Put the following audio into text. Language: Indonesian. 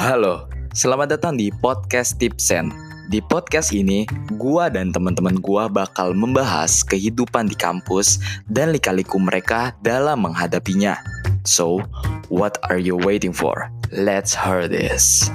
Halo, selamat datang di podcast Tipsen. Di podcast ini, gua dan teman-teman gua bakal membahas kehidupan di kampus dan lika-liku mereka dalam menghadapinya. So, what are you waiting for? Let's hear this.